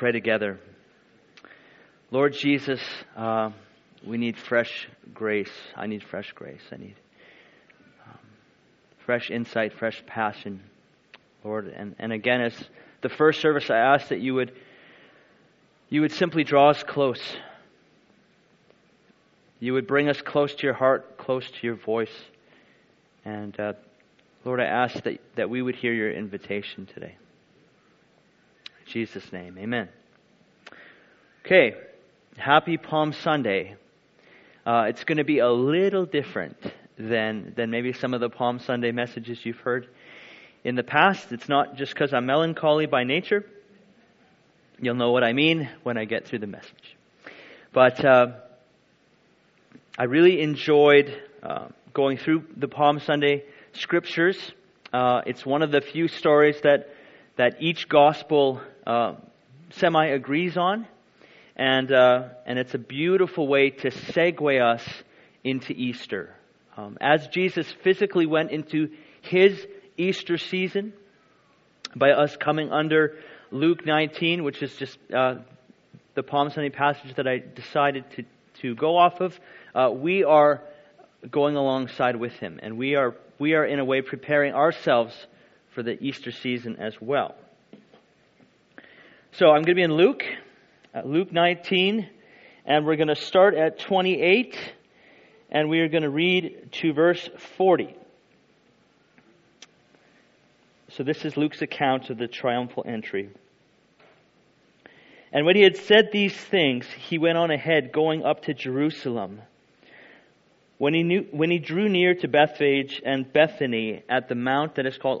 pray together. Lord Jesus, uh, we need fresh grace. I need fresh grace. I need um, fresh insight, fresh passion, Lord. And, and again, as the first service, I ask that you would you would simply draw us close. You would bring us close to your heart, close to your voice. And uh, Lord, I ask that, that we would hear your invitation today. Jesus' name, amen. Okay, happy Palm Sunday. Uh, it's going to be a little different than, than maybe some of the Palm Sunday messages you've heard in the past. It's not just because I'm melancholy by nature. You'll know what I mean when I get through the message. But uh, I really enjoyed uh, going through the Palm Sunday scriptures. Uh, it's one of the few stories that that each gospel uh, semi agrees on, and uh, and it's a beautiful way to segue us into Easter. Um, as Jesus physically went into his Easter season by us coming under Luke 19, which is just uh, the Palm Sunday passage that I decided to, to go off of, uh, we are going alongside with him. And we are, we are, in a way, preparing ourselves for the Easter season as well. So I'm going to be in Luke, Luke 19, and we're going to start at 28, and we are going to read to verse 40. So this is Luke's account of the triumphal entry. And when he had said these things, he went on ahead, going up to Jerusalem. When he, knew, when he drew near to Bethphage and Bethany at the mount that is called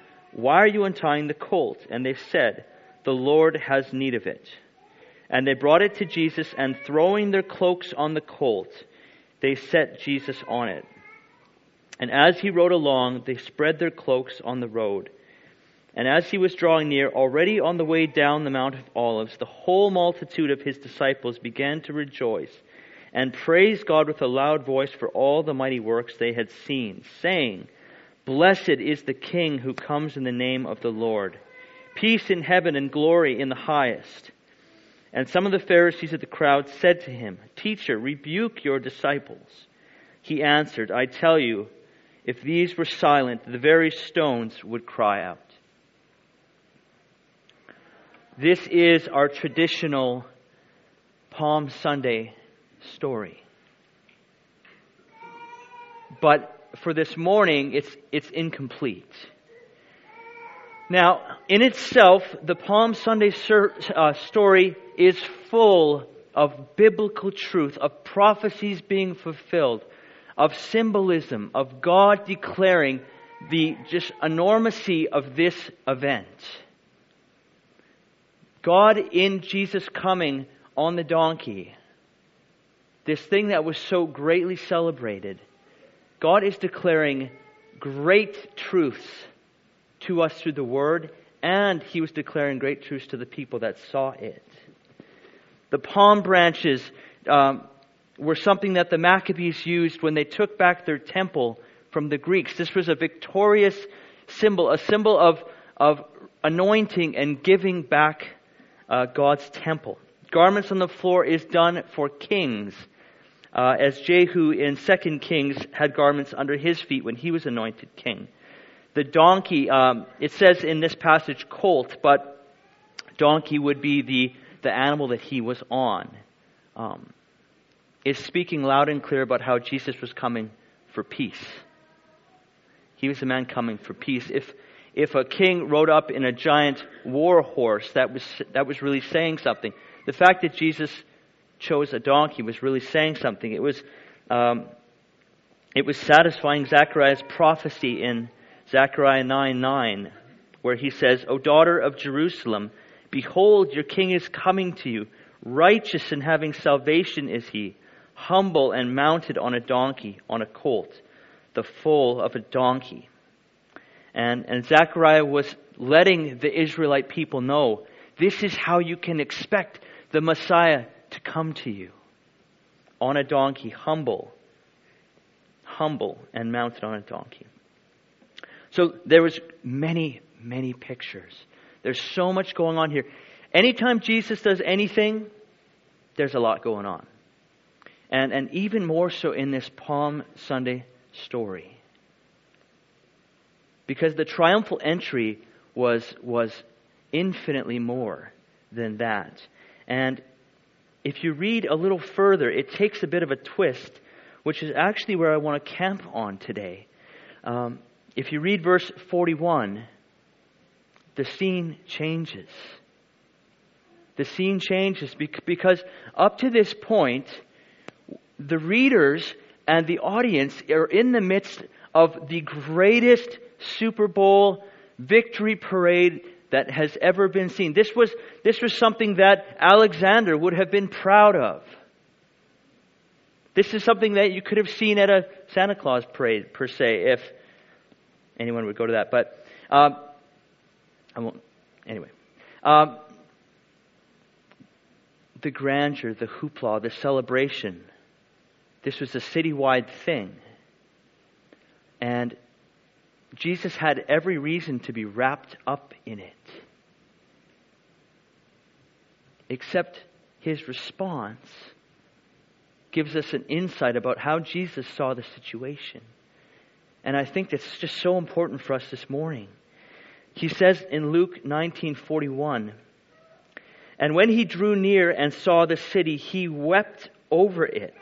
Why are you untying the colt? And they said, The Lord has need of it. And they brought it to Jesus, and throwing their cloaks on the colt, they set Jesus on it. And as he rode along, they spread their cloaks on the road. And as he was drawing near, already on the way down the Mount of Olives, the whole multitude of his disciples began to rejoice and praised God with a loud voice for all the mighty works they had seen, saying, Blessed is the King who comes in the name of the Lord. Peace in heaven and glory in the highest. And some of the Pharisees of the crowd said to him, Teacher, rebuke your disciples. He answered, I tell you, if these were silent, the very stones would cry out. This is our traditional Palm Sunday story. But for this morning, it's, it's incomplete. Now, in itself, the Palm Sunday sur- uh, story is full of biblical truth, of prophecies being fulfilled, of symbolism, of God declaring the just enormity of this event. God in Jesus coming on the donkey this thing that was so greatly celebrated, God is declaring great truths to us through the Word, and He was declaring great truths to the people that saw it. The palm branches um, were something that the Maccabees used when they took back their temple from the Greeks. This was a victorious symbol, a symbol of, of anointing and giving back uh, God's temple. Garments on the floor is done for kings uh, as Jehu in 2 Kings had garments under his feet when he was anointed king. The donkey, um, it says in this passage colt, but donkey would be the, the animal that he was on, um, is speaking loud and clear about how Jesus was coming for peace. He was a man coming for peace. If, if a king rode up in a giant war horse, that was, that was really saying something. The fact that Jesus chose a donkey was really saying something. It was, um, it was satisfying Zechariah's prophecy in Zechariah 9 9, where he says, O daughter of Jerusalem, behold, your king is coming to you, Righteous and having salvation is he, humble and mounted on a donkey, on a colt, the foal of a donkey. And, and Zechariah was letting the Israelite people know this is how you can expect the Messiah come to you on a donkey, humble, humble, and mounted on a donkey. So there was many, many pictures. There's so much going on here. Anytime Jesus does anything, there's a lot going on. And, and even more so in this Palm Sunday story. Because the triumphal entry was, was infinitely more than that. And if you read a little further, it takes a bit of a twist, which is actually where I want to camp on today. Um, if you read verse 41, the scene changes. The scene changes because up to this point, the readers and the audience are in the midst of the greatest Super Bowl victory parade that has ever been seen. This was, this was something that Alexander would have been proud of. This is something that you could have seen at a Santa Claus parade, per se, if anyone would go to that. But um, I won't. Anyway, um, the grandeur, the hoopla, the celebration. This was a citywide thing, and Jesus had every reason to be wrapped up in it. Except his response gives us an insight about how Jesus saw the situation. And I think that's just so important for us this morning. He says in Luke 19:41, "And when he drew near and saw the city, he wept over it."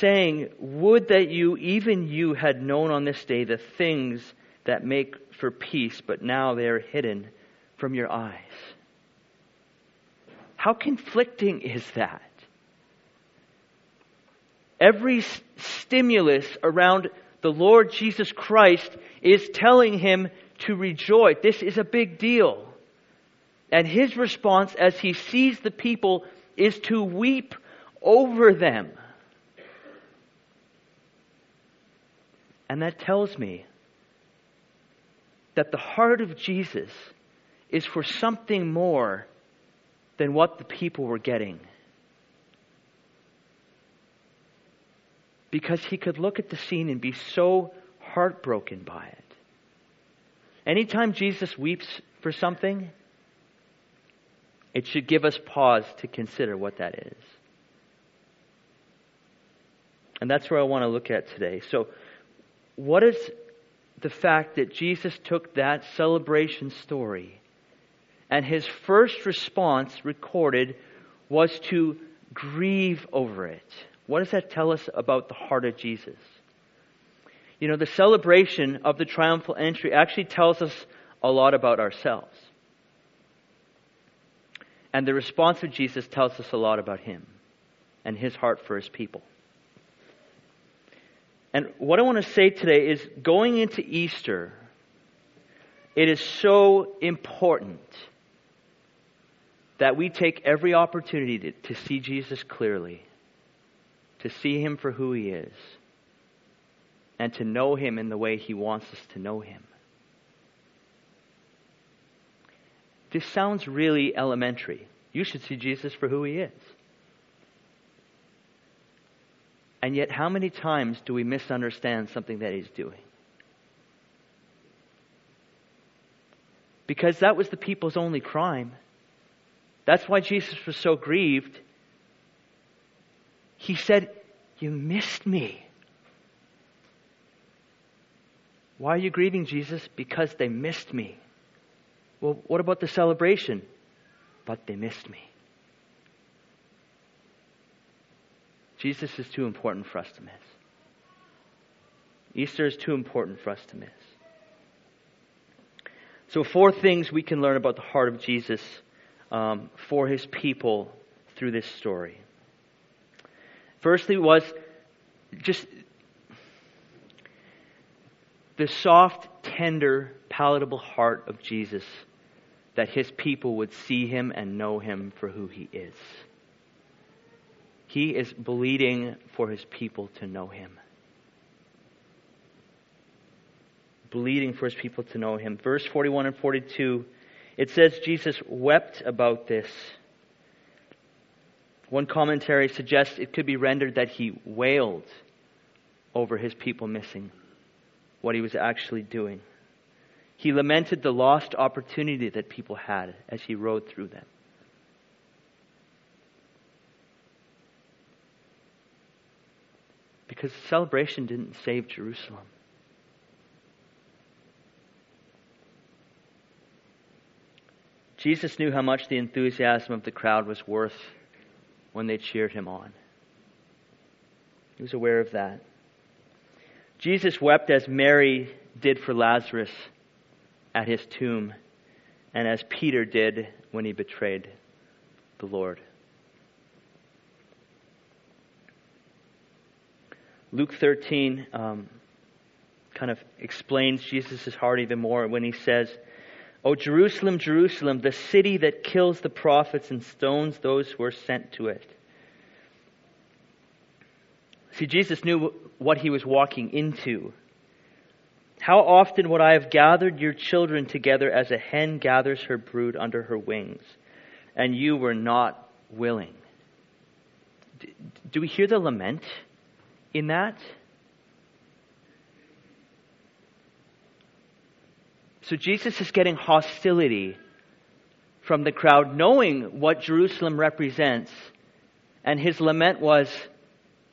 Saying, Would that you, even you, had known on this day the things that make for peace, but now they are hidden from your eyes. How conflicting is that? Every stimulus around the Lord Jesus Christ is telling him to rejoice. This is a big deal. And his response as he sees the people is to weep over them. And that tells me that the heart of Jesus is for something more than what the people were getting. Because he could look at the scene and be so heartbroken by it. Anytime Jesus weeps for something, it should give us pause to consider what that is. And that's where I want to look at today. So, what is the fact that Jesus took that celebration story and his first response recorded was to grieve over it? What does that tell us about the heart of Jesus? You know, the celebration of the triumphal entry actually tells us a lot about ourselves. And the response of Jesus tells us a lot about him and his heart for his people. And what I want to say today is going into Easter, it is so important that we take every opportunity to, to, see Jesus clearly, to see him for who he is, and to know him in the way he wants us to know him. This sounds really elementary. You should see Jesus for who he is. And yet, how many times do we misunderstand something that he's doing? Because that was the people's only crime. That's why Jesus was so grieved. He said, You missed me. Why are you grieving, Jesus? Because they missed me. Well, what about the celebration? But they missed me. Jesus is too important for us to miss. Easter is too important for us to miss. So, four things we can learn about the heart of Jesus um, for his people through this story. Firstly, was just the soft, tender, palatable heart of Jesus that his people would see him and know him for who he is. He is bleeding for his people to know him. Bleeding for his people to know him. Verse 41 and 42, it says Jesus wept about this. One commentary suggests it could be rendered that he wailed over his people missing what he was actually doing. He lamented the lost opportunity that people had as he rode through them. Because celebration didn't save Jerusalem. Jesus knew how much the enthusiasm of the crowd was worth when they cheered him on. He was aware of that. Jesus wept as Mary did for Lazarus at his tomb, and as Peter did when he betrayed the Lord. Luke 13 um, kind of explains Jesus' heart even more when he says, O Jerusalem, Jerusalem, the city that kills the prophets and stones those who are sent to it. See, Jesus knew what he was walking into. How often would I have gathered your children together as a hen gathers her brood under her wings, and you were not willing? Do we hear the lament in that? So Jesus is getting hostility from the crowd, knowing what Jerusalem represents. And his lament was,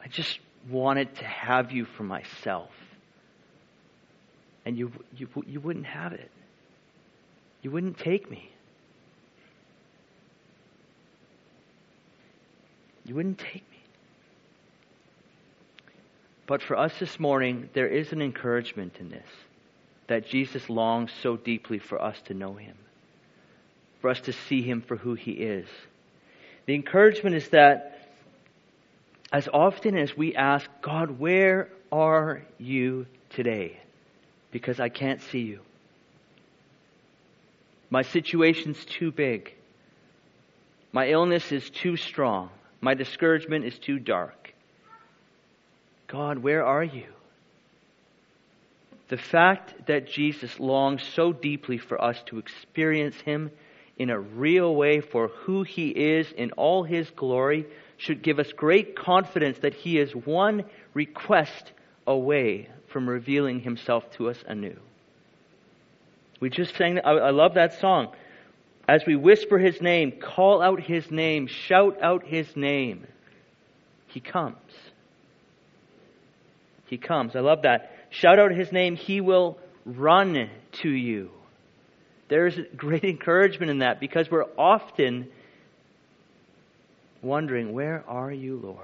I just wanted to have you for myself. And you, you, you wouldn't have it. You wouldn't take me. You wouldn't take me. But for us this morning, there is an encouragement in this that Jesus longs so deeply for us to know him, for us to see him for who he is. The encouragement is that as often as we ask, God, where are you today? Because I can't see you. My situation's too big. My illness is too strong. My discouragement is too dark. God, where are you? The fact that Jesus longs so deeply for us to experience Him in a real way for who He is in all His glory should give us great confidence that He is one request away from revealing Himself to us anew. We just sang, I love that song. As we whisper His name, call out His name, shout out His name, He comes. He comes. I love that. Shout out his name, he will run to you. There's great encouragement in that because we're often wondering, Where are you, Lord?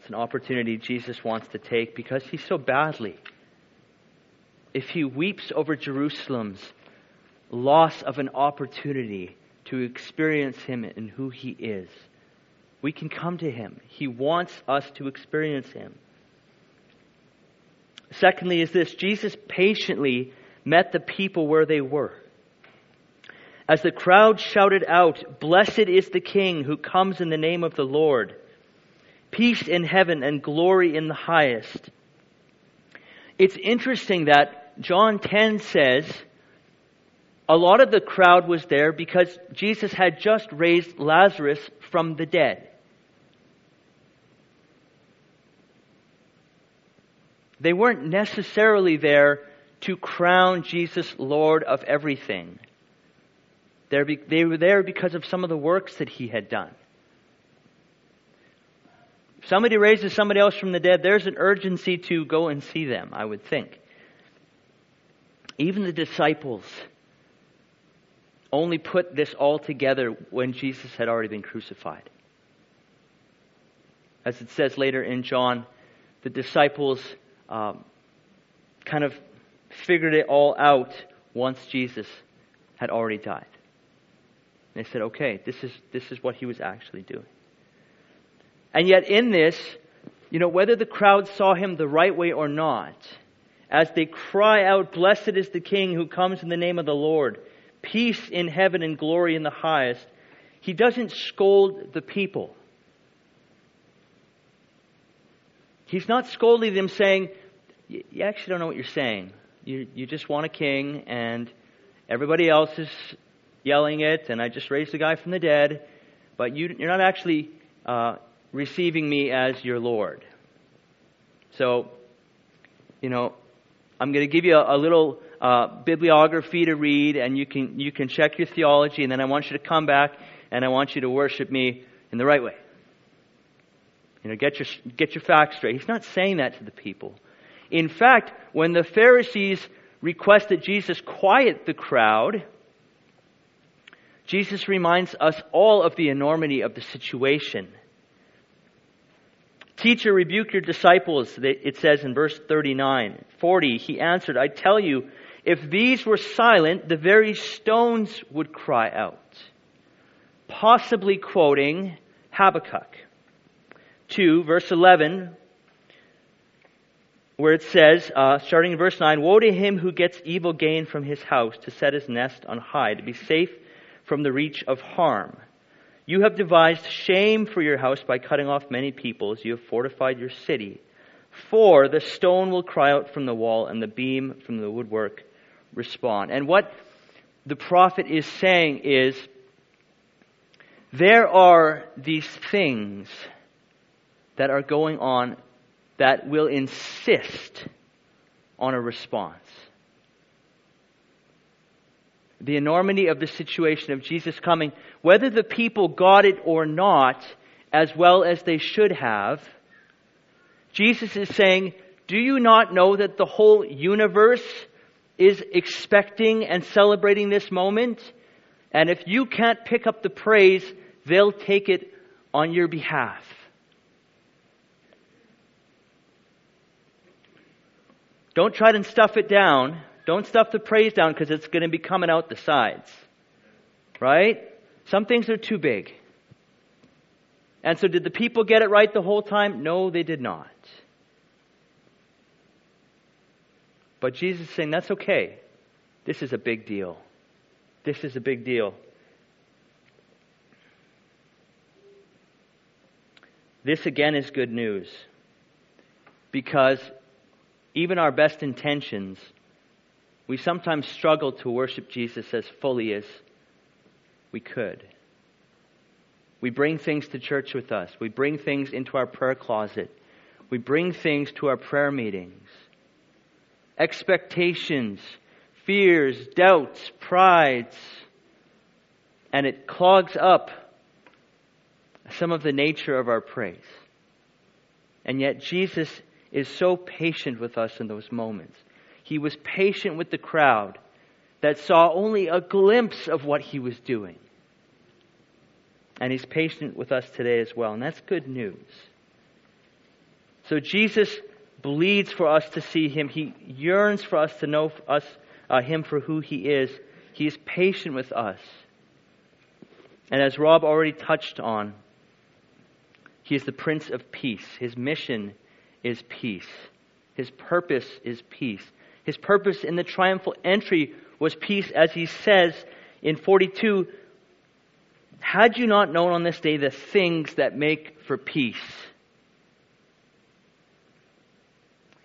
It's an opportunity Jesus wants to take because he so badly. If he weeps over Jerusalem's loss of an opportunity to experience him and who he is, we can come to him. He wants us to experience him. Secondly, is this Jesus patiently met the people where they were. As the crowd shouted out, Blessed is the King who comes in the name of the Lord, peace in heaven and glory in the highest. It's interesting that John 10 says a lot of the crowd was there because Jesus had just raised Lazarus from the dead. They weren't necessarily there to crown Jesus Lord of everything. They were there because of some of the works that he had done. If somebody raises somebody else from the dead, there's an urgency to go and see them, I would think. Even the disciples only put this all together when Jesus had already been crucified. As it says later in John, the disciples um, kind of figured it all out once Jesus had already died. They said, okay, this is, this is what he was actually doing. And yet, in this, you know, whether the crowd saw him the right way or not, as they cry out, Blessed is the King who comes in the name of the Lord, peace in heaven and glory in the highest, he doesn't scold the people. He's not scolding them saying, You actually don't know what you're saying. You, you just want a king, and everybody else is yelling it, and I just raised the guy from the dead, but you, you're not actually uh, receiving me as your Lord. So, you know, I'm going to give you a, a little uh, bibliography to read, and you can you can check your theology, and then I want you to come back and I want you to worship me in the right way. You know, get your get your facts straight. He's not saying that to the people. In fact, when the Pharisees requested Jesus quiet the crowd, Jesus reminds us all of the enormity of the situation. Teacher, rebuke your disciples, it says in verse 39. 40, he answered, I tell you, if these were silent, the very stones would cry out. Possibly quoting Habakkuk. 2, verse 11, where it says, uh, starting in verse 9, Woe to him who gets evil gain from his house to set his nest on high, to be safe from the reach of harm. You have devised shame for your house by cutting off many peoples. You have fortified your city. For the stone will cry out from the wall, and the beam from the woodwork respond. And what the prophet is saying is there are these things that are going on that will insist on a response the enormity of the situation of Jesus coming, whether the people got it or not, as well as they should have, Jesus is saying, Do you not know that the whole universe is expecting and celebrating this moment? And if you can't pick up the praise, they'll take it on your behalf. Don't try to stuff it down. Don't stuff the praise down because it's going to be coming out the sides. Right? Some things are too big. And so, did the people get it right the whole time? No, they did not. But Jesus is saying, that's okay. This is a big deal. This is a big deal. This again is good news. Because even our best intentions we sometimes struggle to worship Jesus as fully as we could. We bring things to church with us. We bring things into our prayer closet. We bring things to our prayer meetings. Expectations, fears, doubts, prides, and it clogs up some of the nature of our praise. And yet Jesus is so patient with us in those moments. He was patient with the crowd that saw only a glimpse of what he was doing. And he's patient with us today as well. And that's good news. So Jesus bleeds for us to see him. He yearns for us to know us, uh, him for who he is. He is patient with us. And as Rob already touched on, he is the Prince of Peace. His mission is peace. His purpose is peace. His purpose in the triumphal entry was peace, as he says in 42 Had you not known on this day the things that make for peace?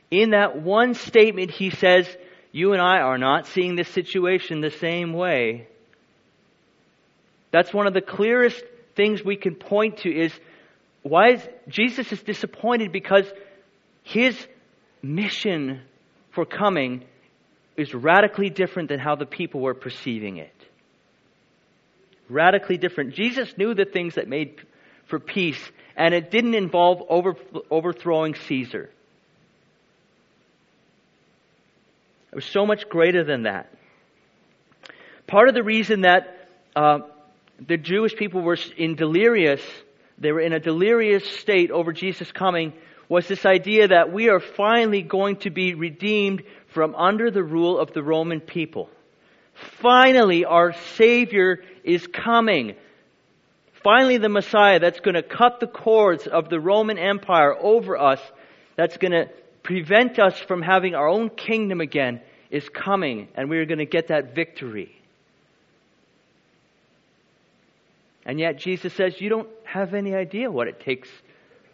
In that one statement, he says, You and I are not seeing this situation the same way. That's one of the clearest things we can point to is why is Jesus is disappointed because his mission for coming is radically different than how the people were perceiving it. Radically different. Jesus knew the things that made for peace, and it didn't involve over, overthrowing Caesar. It was so much greater than that. Part of the reason that uh, the Jewish people were in delirious, they were in a delirious state over Jesus coming, was this idea that we are finally going to be redeemed from under the rule of the Roman people. Finally, our Savior is coming. Finally, the Messiah that's going to cut the cords of the Roman Empire over us, that's going to prevent us from having our own kingdom again is coming, and we are going to get that victory. And yet, Jesus says, You don't have any idea what it takes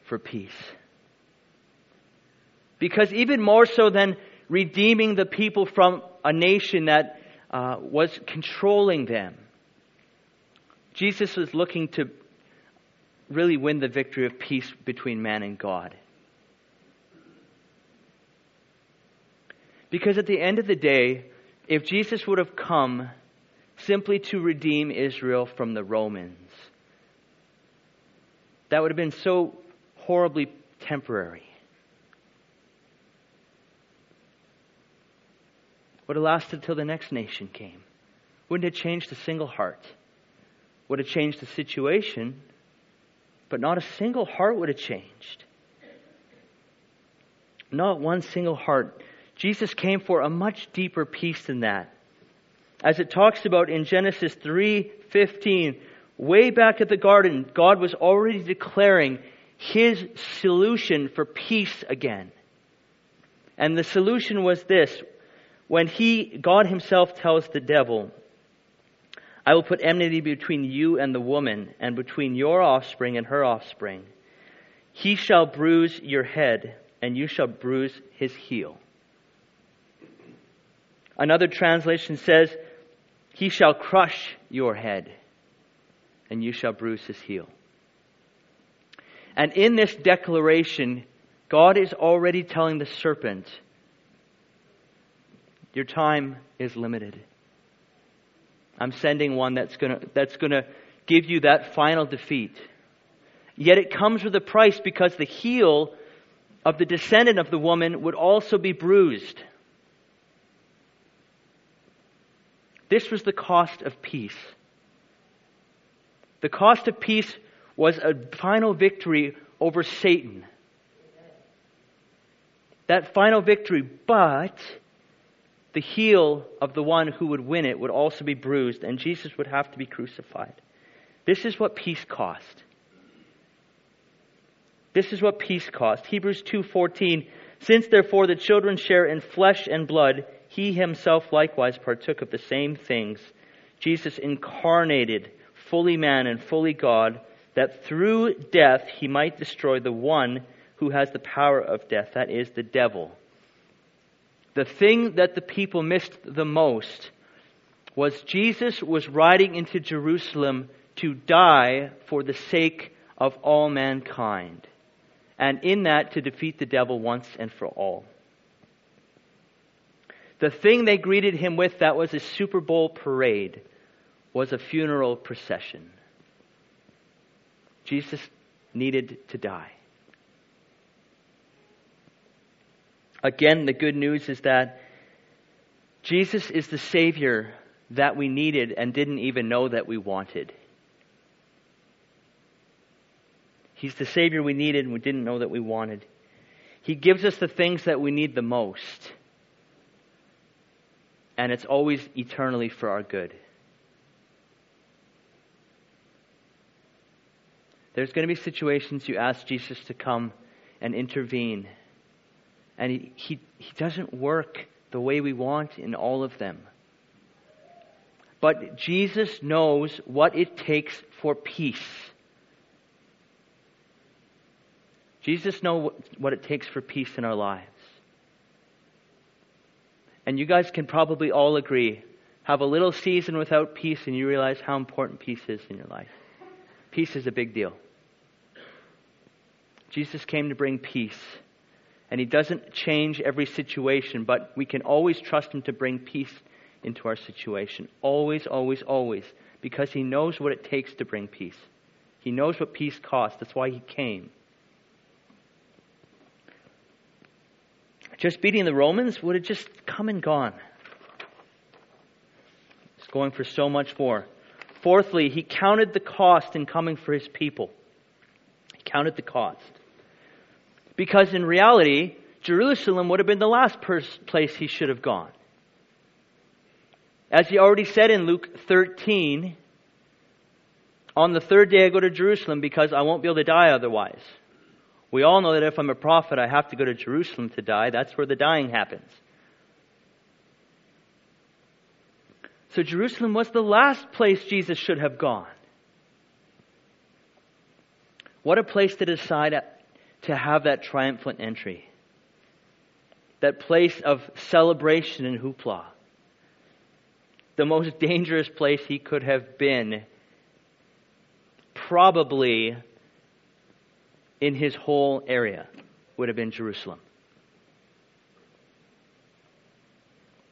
for peace. Because even more so than redeeming the people from a nation that uh, was controlling them, Jesus was looking to really win the victory of peace between man and God. Because at the end of the day, if Jesus would have come simply to redeem Israel from the Romans, that would have been so horribly temporary. Would have lasted till the next nation came. Wouldn't have changed a single heart. Would have changed the situation, but not a single heart would have changed. Not one single heart Jesus came for a much deeper peace than that. As it talks about in Genesis 3:15, way back at the garden, God was already declaring his solution for peace again. And the solution was this, when he God himself tells the devil, I will put enmity between you and the woman, and between your offspring and her offspring. He shall bruise your head, and you shall bruise his heel. Another translation says, He shall crush your head, and you shall bruise his heel. And in this declaration, God is already telling the serpent, Your time is limited. I'm sending one that's going to that's going to give you that final defeat. Yet it comes with a price because the heel of the descendant of the woman would also be bruised. This was the cost of peace. The cost of peace was a final victory over Satan. That final victory, but the heel of the one who would win it would also be bruised, and Jesus would have to be crucified. This is what peace cost. This is what peace cost. Hebrews 2:14 Since therefore the children share in flesh and blood, he himself likewise partook of the same things. Jesus incarnated, fully man and fully God, that through death he might destroy the one who has the power of death, that is, the devil. The thing that the people missed the most was Jesus was riding into Jerusalem to die for the sake of all mankind, and in that to defeat the devil once and for all. The thing they greeted him with that was a Super Bowl parade was a funeral procession. Jesus needed to die. Again, the good news is that Jesus is the Savior that we needed and didn't even know that we wanted. He's the Savior we needed and we didn't know that we wanted. He gives us the things that we need the most and it's always eternally for our good. There's going to be situations you ask Jesus to come and intervene, and he, he, he doesn't work the way we want in all of them. But Jesus knows what it takes for peace. Jesus knows what it takes for peace in our lives. And you guys can probably all agree have a little season without peace and you realize how important peace is in your life. Peace is a big deal. Jesus came to bring peace. And he doesn't change every situation, but we can always trust him to bring peace into our situation. Always, always, always. Because he knows what it takes to bring peace. He knows what peace costs. That's why he came. Just beating the Romans would have just come and gone. He's going for so much more. Fourthly, he counted the cost in coming for his people. He counted the cost. Because in reality, Jerusalem would have been the last place he should have gone. As he already said in Luke 13, on the third day I go to Jerusalem because I won't be able to die otherwise. We all know that if I'm a prophet, I have to go to Jerusalem to die. That's where the dying happens. So Jerusalem was the last place Jesus should have gone. What a place to decide to have that triumphant entry. That place of celebration and hoopla. The most dangerous place he could have been, probably in his whole area, would have been Jerusalem.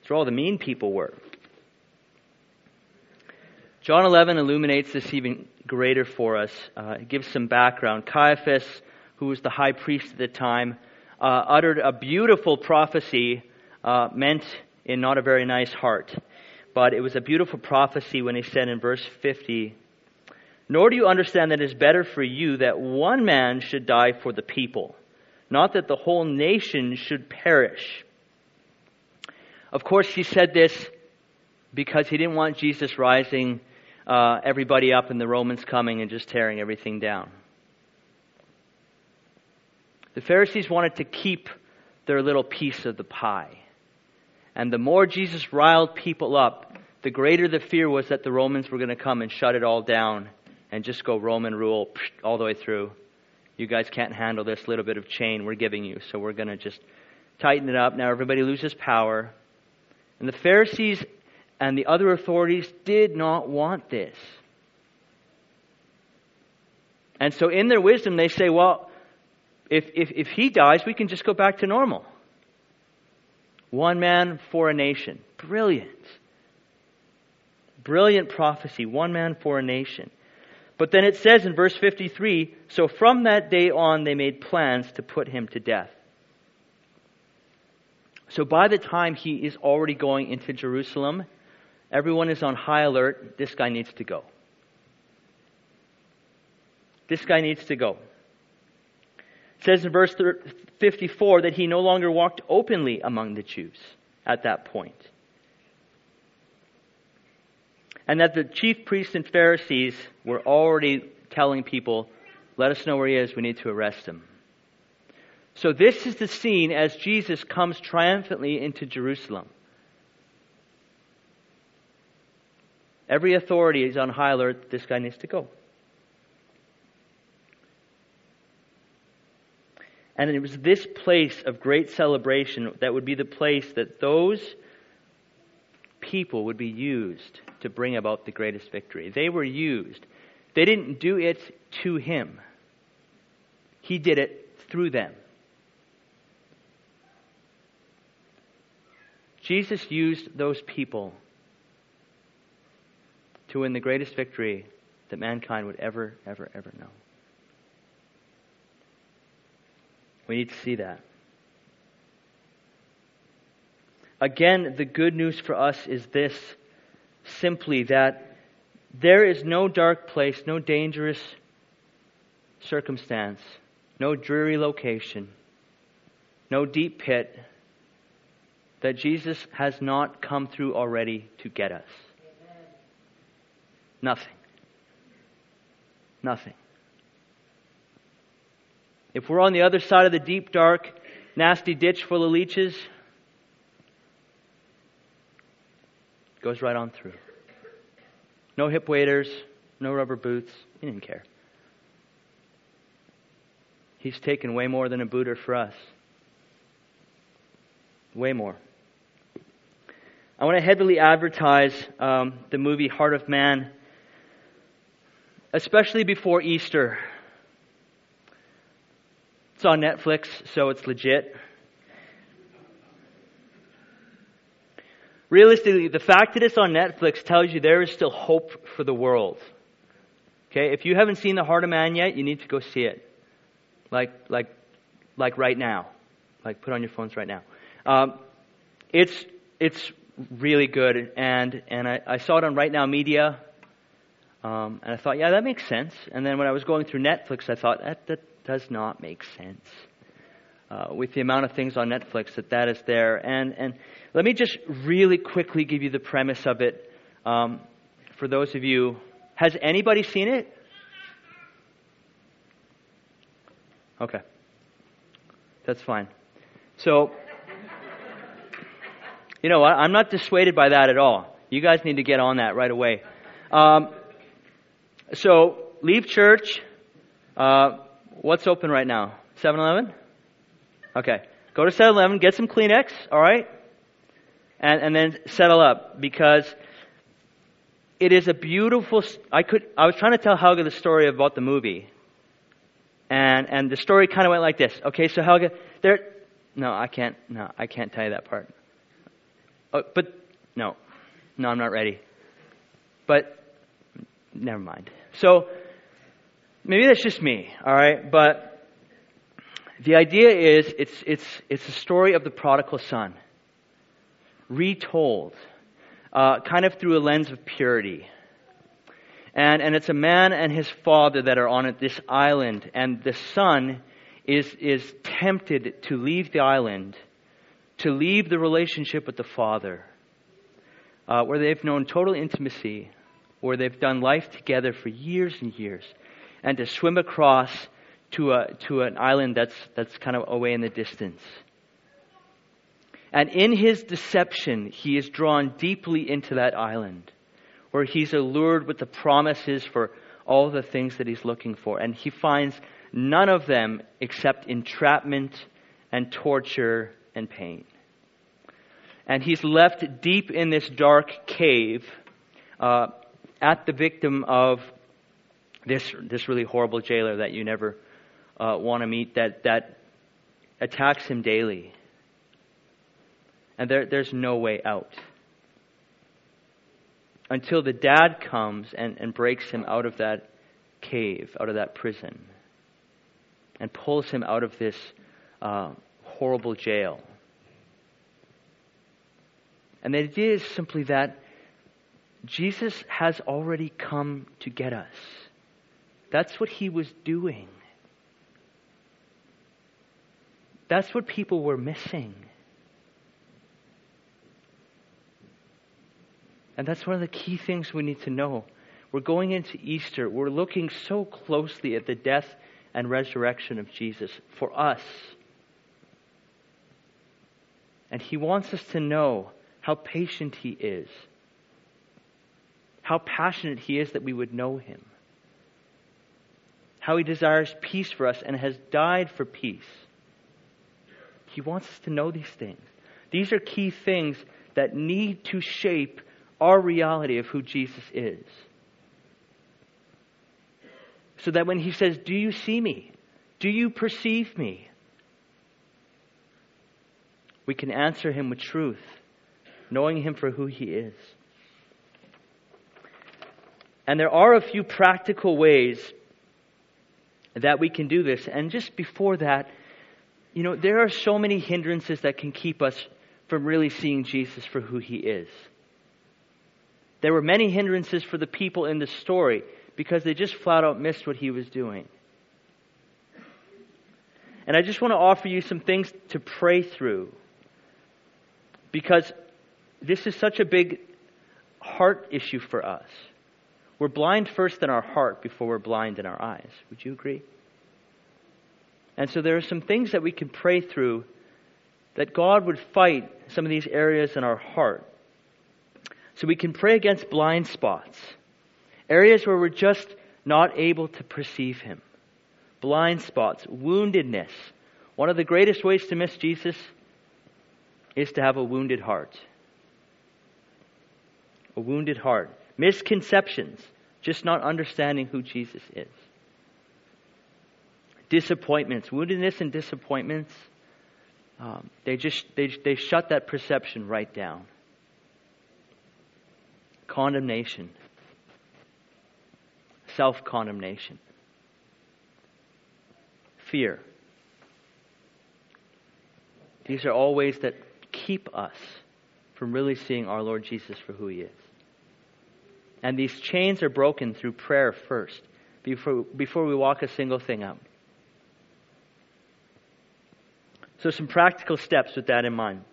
It's where all the mean people were. John 11 illuminates this even greater for us. Uh, it gives some background. Caiaphas, who was the high priest at the time, uh, uttered a beautiful prophecy uh, meant in not a very nice heart. But it was a beautiful prophecy when he said in verse 50, Nor do you understand that it is better for you that one man should die for the people, not that the whole nation should perish. Of course, he said this because he didn't want Jesus rising uh, everybody up and the Romans coming and just tearing everything down. The Pharisees wanted to keep their little piece of the pie. And the more Jesus riled people up, the greater the fear was that the Romans were going to come and shut it all down and just go Roman rule all the way through. You guys can't handle this little bit of chain we're giving you, so we're going to just tighten it up. Now everybody loses power. And the Pharisees and the other authorities did not want this. And so, in their wisdom, they say, well, if, if, if he dies, we can just go back to normal. One man for a nation. Brilliant. Brilliant prophecy. One man for a nation. But then it says in verse 53 so from that day on, they made plans to put him to death. So by the time he is already going into Jerusalem, Everyone is on high alert. This guy needs to go. This guy needs to go. It says in verse 54 that he no longer walked openly among the Jews at that point. And that the chief priests and Pharisees were already telling people, let us know where he is, we need to arrest him. So this is the scene as Jesus comes triumphantly into Jerusalem. Every authority is on high alert. This guy needs to go. And it was this place of great celebration that would be the place that those people would be used to bring about the greatest victory. They were used. They didn't do it to him, he did it through them. Jesus used those people to win the greatest victory that mankind would ever, ever, ever know. We need to see that. Again, the good news for us is this simply that there is no dark place, no dangerous circumstance, no dreary location, no deep pit that Jesus has not come through already to get us. Nothing. Nothing. If we're on the other side of the deep, dark, nasty ditch full of leeches, goes right on through. No hip waders, no rubber boots. He didn't care. He's taken way more than a booter for us. Way more. I want to heavily advertise um, the movie Heart of Man especially before Easter. It's on Netflix, so it's legit. Realistically, the fact that it's on Netflix tells you there is still hope for the world. Okay, if you haven't seen The Heart of Man yet, you need to go see it. Like, like, like right now. Like, put on your phones right now. Um, it's, it's really good, and, and I, I saw it on Right Now Media um, and I thought, yeah, that makes sense. And then when I was going through Netflix, I thought, that, that does not make sense. Uh, with the amount of things on Netflix that that is there. And, and let me just really quickly give you the premise of it um, for those of you. Has anybody seen it? Okay. That's fine. So, you know what? I'm not dissuaded by that at all. You guys need to get on that right away. Um, so, leave church. Uh, what's open right now? 7 Eleven? Okay. Go to 7 Eleven, get some Kleenex, all right? And, and then settle up because it is a beautiful. I could. I was trying to tell Helga the story about the movie, and and the story kind of went like this. Okay, so Helga, there. No, I can't. No, I can't tell you that part. Oh, but no, no, I'm not ready. But never mind. So maybe that's just me. All right, but the idea is it's it's it's a story of the prodigal son, retold uh, kind of through a lens of purity. And, and it's a man and his father that are on this island, and the son is, is tempted to leave the island, to leave the relationship with the father, uh, where they've known total intimacy, where they've done life together for years and years, and to swim across to, a, to an island that's, that's kind of away in the distance. And in his deception, he is drawn deeply into that island where he's allured with the promises for all the things that he's looking for. And he finds none of them except entrapment and torture and pain. And he's left deep in this dark cave uh, at the victim of this, this really horrible jailer that you never uh, want to meet that, that attacks him daily and there, there's no way out. Until the dad comes and, and breaks him out of that cave, out of that prison, and pulls him out of this uh, horrible jail. And the idea is simply that Jesus has already come to get us. That's what he was doing. That's what people were missing. And that's one of the key things we need to know. We're going into Easter. We're looking so closely at the death and resurrection of Jesus for us. And He wants us to know how patient He is, how passionate He is that we would know Him, how He desires peace for us and has died for peace. He wants us to know these things. These are key things that need to shape our reality of who Jesus is. So that when he says, Do you see me? Do you perceive me? We can answer him with truth, knowing him for who he is. And there are a few practical ways that we can do this. And just before that, you know, there are so many hindrances that can keep us from really seeing Jesus for who he is. There were many hindrances for the people in the story because they just flat out missed what he was doing. And I just want to offer you some things to pray through because this is such a big heart issue for us. We're blind first in our heart before we're blind in our eyes. Would you agree? And so there are some things that we can pray through that God would fight some of these areas in our heart so we can pray against blind spots, areas where we're just not able to perceive Him. Blind spots, woundedness. One of the greatest ways to miss Jesus is to have a wounded heart. A wounded heart. Misconceptions, just not understanding who Jesus is. Disappointments, woundedness and disappointments, um, they just they, they shut that perception right down condemnation, self condemnation, fear. These are all ways that keep us from really seeing our Lord Jesus for who he is. And these chains are broken through prayer first, before, before we walk a single thing out. So, some practical steps with that in mind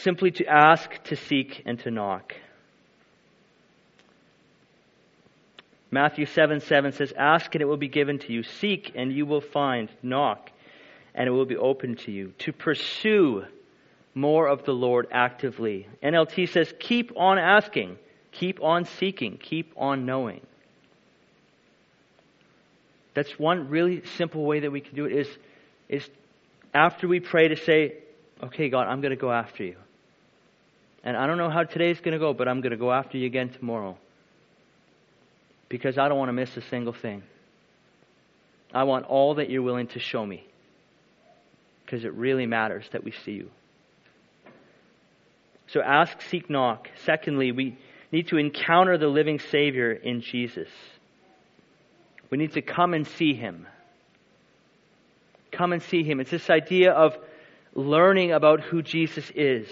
simply to ask, to seek, and to knock. Matthew 7 7 says, Ask and it will be given to you. Seek and you will find. Knock and it will be open to you. To pursue more of the Lord actively. NLT says, keep on asking, keep on seeking, keep on knowing. That's one really simple way that we can do it is, is after we pray to say, okay, God, I'm going to go after you. And I don't know how today's going to go, but I'm going to go after you again tomorrow. Because I don't want to miss a single thing. I want all that you're willing to show me. Because it really matters that we see you. So ask, seek, knock. Secondly, we need to encounter the living Savior in Jesus. We need to come and see Him. Come and see Him. It's this idea of learning about who Jesus is.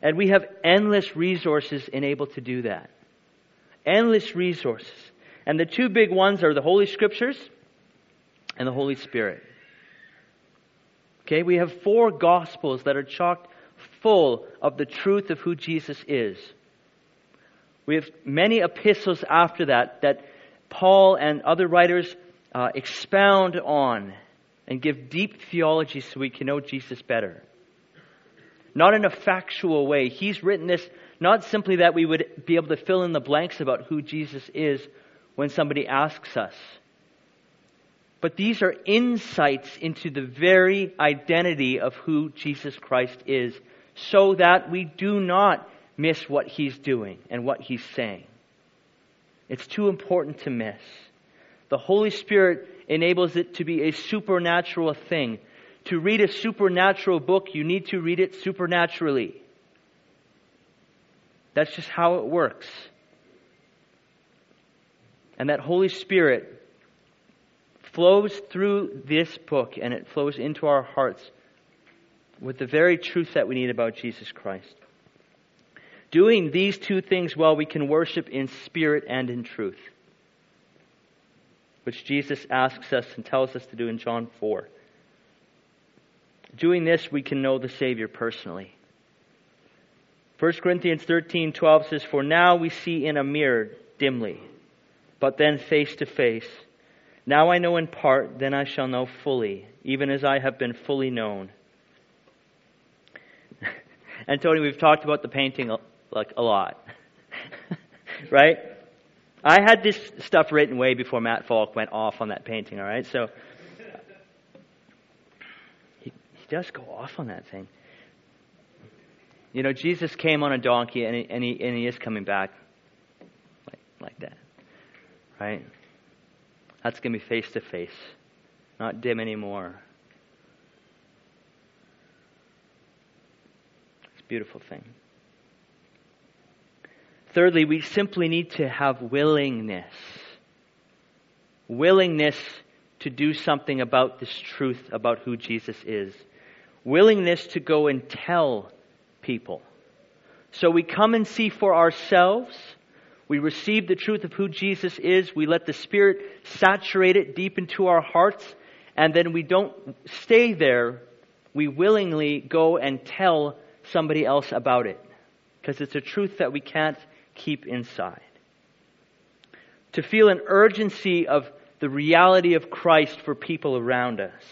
And we have endless resources enabled to do that. Endless resources. And the two big ones are the Holy Scriptures and the Holy Spirit. Okay, we have four Gospels that are chocked full of the truth of who Jesus is. We have many epistles after that that Paul and other writers uh, expound on and give deep theology so we can know Jesus better. Not in a factual way. He's written this not simply that we would be able to fill in the blanks about who Jesus is when somebody asks us. But these are insights into the very identity of who Jesus Christ is so that we do not miss what he's doing and what he's saying. It's too important to miss. The Holy Spirit enables it to be a supernatural thing. To read a supernatural book, you need to read it supernaturally. That's just how it works. And that Holy Spirit flows through this book and it flows into our hearts with the very truth that we need about Jesus Christ. Doing these two things well, we can worship in spirit and in truth, which Jesus asks us and tells us to do in John 4. Doing this, we can know the Savior personally. 1 Corinthians 13 12 says, For now we see in a mirror dimly, but then face to face. Now I know in part, then I shall know fully, even as I have been fully known. And Tony, we've talked about the painting like a lot. right? I had this stuff written way before Matt Falk went off on that painting, all right? So he, he does go off on that thing. You know, Jesus came on a donkey and he, and he, and he is coming back like, like that. Right? That's going to be face to face, not dim anymore. It's a beautiful thing. Thirdly, we simply need to have willingness. Willingness to do something about this truth about who Jesus is. Willingness to go and tell people. So we come and see for ourselves. We receive the truth of who Jesus is. We let the Spirit saturate it deep into our hearts. And then we don't stay there. We willingly go and tell somebody else about it. Because it's a truth that we can't keep inside. To feel an urgency of the reality of Christ for people around us.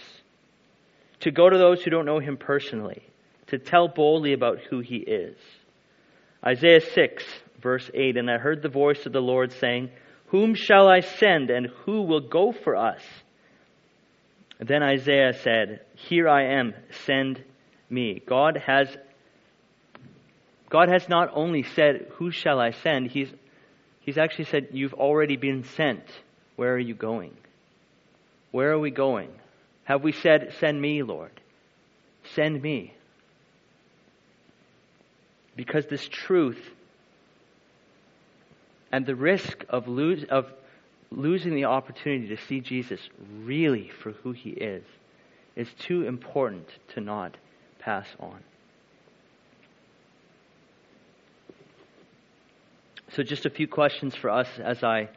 To go to those who don't know Him personally. To tell boldly about who He is. Isaiah 6, verse 8 And I heard the voice of the Lord saying, Whom shall I send, and who will go for us? Then Isaiah said, Here I am, send me. God has God has not only said, Who shall I send? He's, he's actually said, You've already been sent. Where are you going? Where are we going? Have we said, Send me, Lord? Send me. Because this truth and the risk of, lose, of losing the opportunity to see Jesus really for who he is is too important to not pass on. So, just a few questions for us as I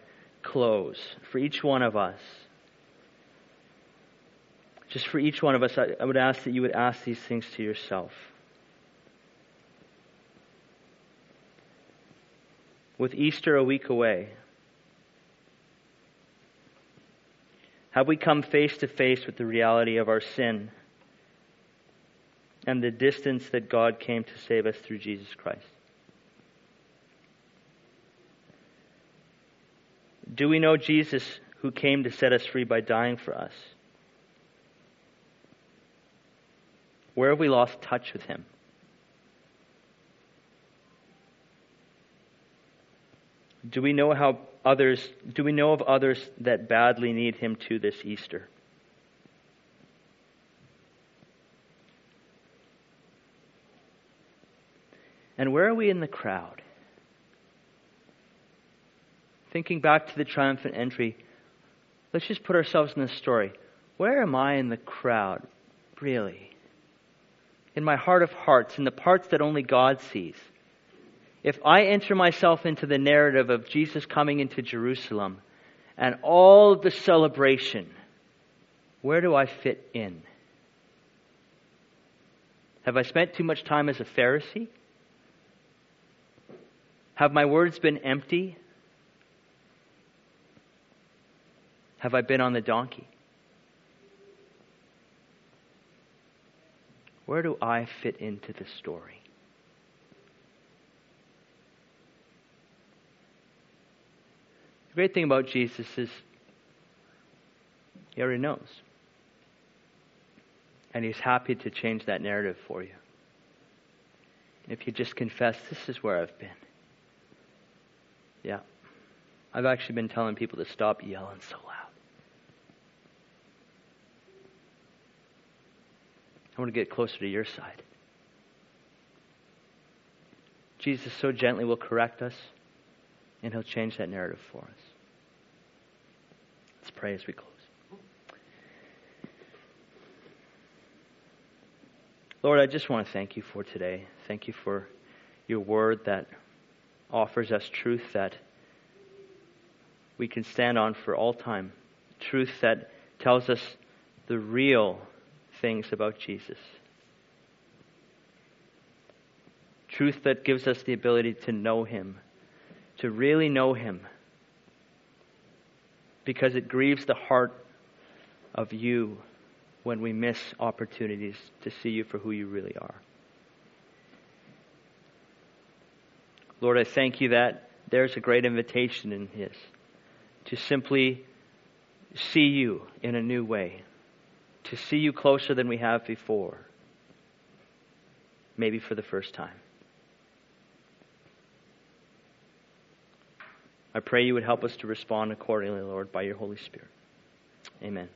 close. For each one of us, just for each one of us, I, would ask that you would ask these things to yourself. With Easter a week away, have we come face to face with the reality of our sin and the distance that God came to save us through Jesus Christ. Do we know Jesus who came to set us free by dying for us? Where have we lost touch with him? Do we know how others do we know of others that badly need him to this Easter? And where are we in the crowd? Thinking back to the triumphant entry, let's just put ourselves in the story. Where am I in the crowd, really? In my heart of hearts, in the parts that only God sees. If I enter myself into the narrative of Jesus coming into Jerusalem and all the celebration, where do I fit in? Have I spent too much time as a Pharisee? Have my words been empty? Have I been on the donkey? Where do I fit into the story? The great thing about Jesus is he already knows. And he's happy to change that narrative for you. If you just confess, this is where I've been. Yeah. I've actually been telling people to stop yelling so loud. I want to get closer to your side. Jesus so gently will correct us, and he'll change that narrative for us. Let's pray as we close. Lord, I just want to thank you for today. Thank you for your word that offers us truth that we can stand on for all time. Truth that tells us the real things about Jesus. Truth that gives us the ability to know Him, to really know Him, because it grieves the heart of you when we miss opportunities to see you for who you really are. Lord, I thank you that there's a great invitation in His to simply see you in a new way, to see you closer than we have before, maybe for the first time. I pray you would help us to respond accordingly, Lord, by your Holy Spirit. Amen.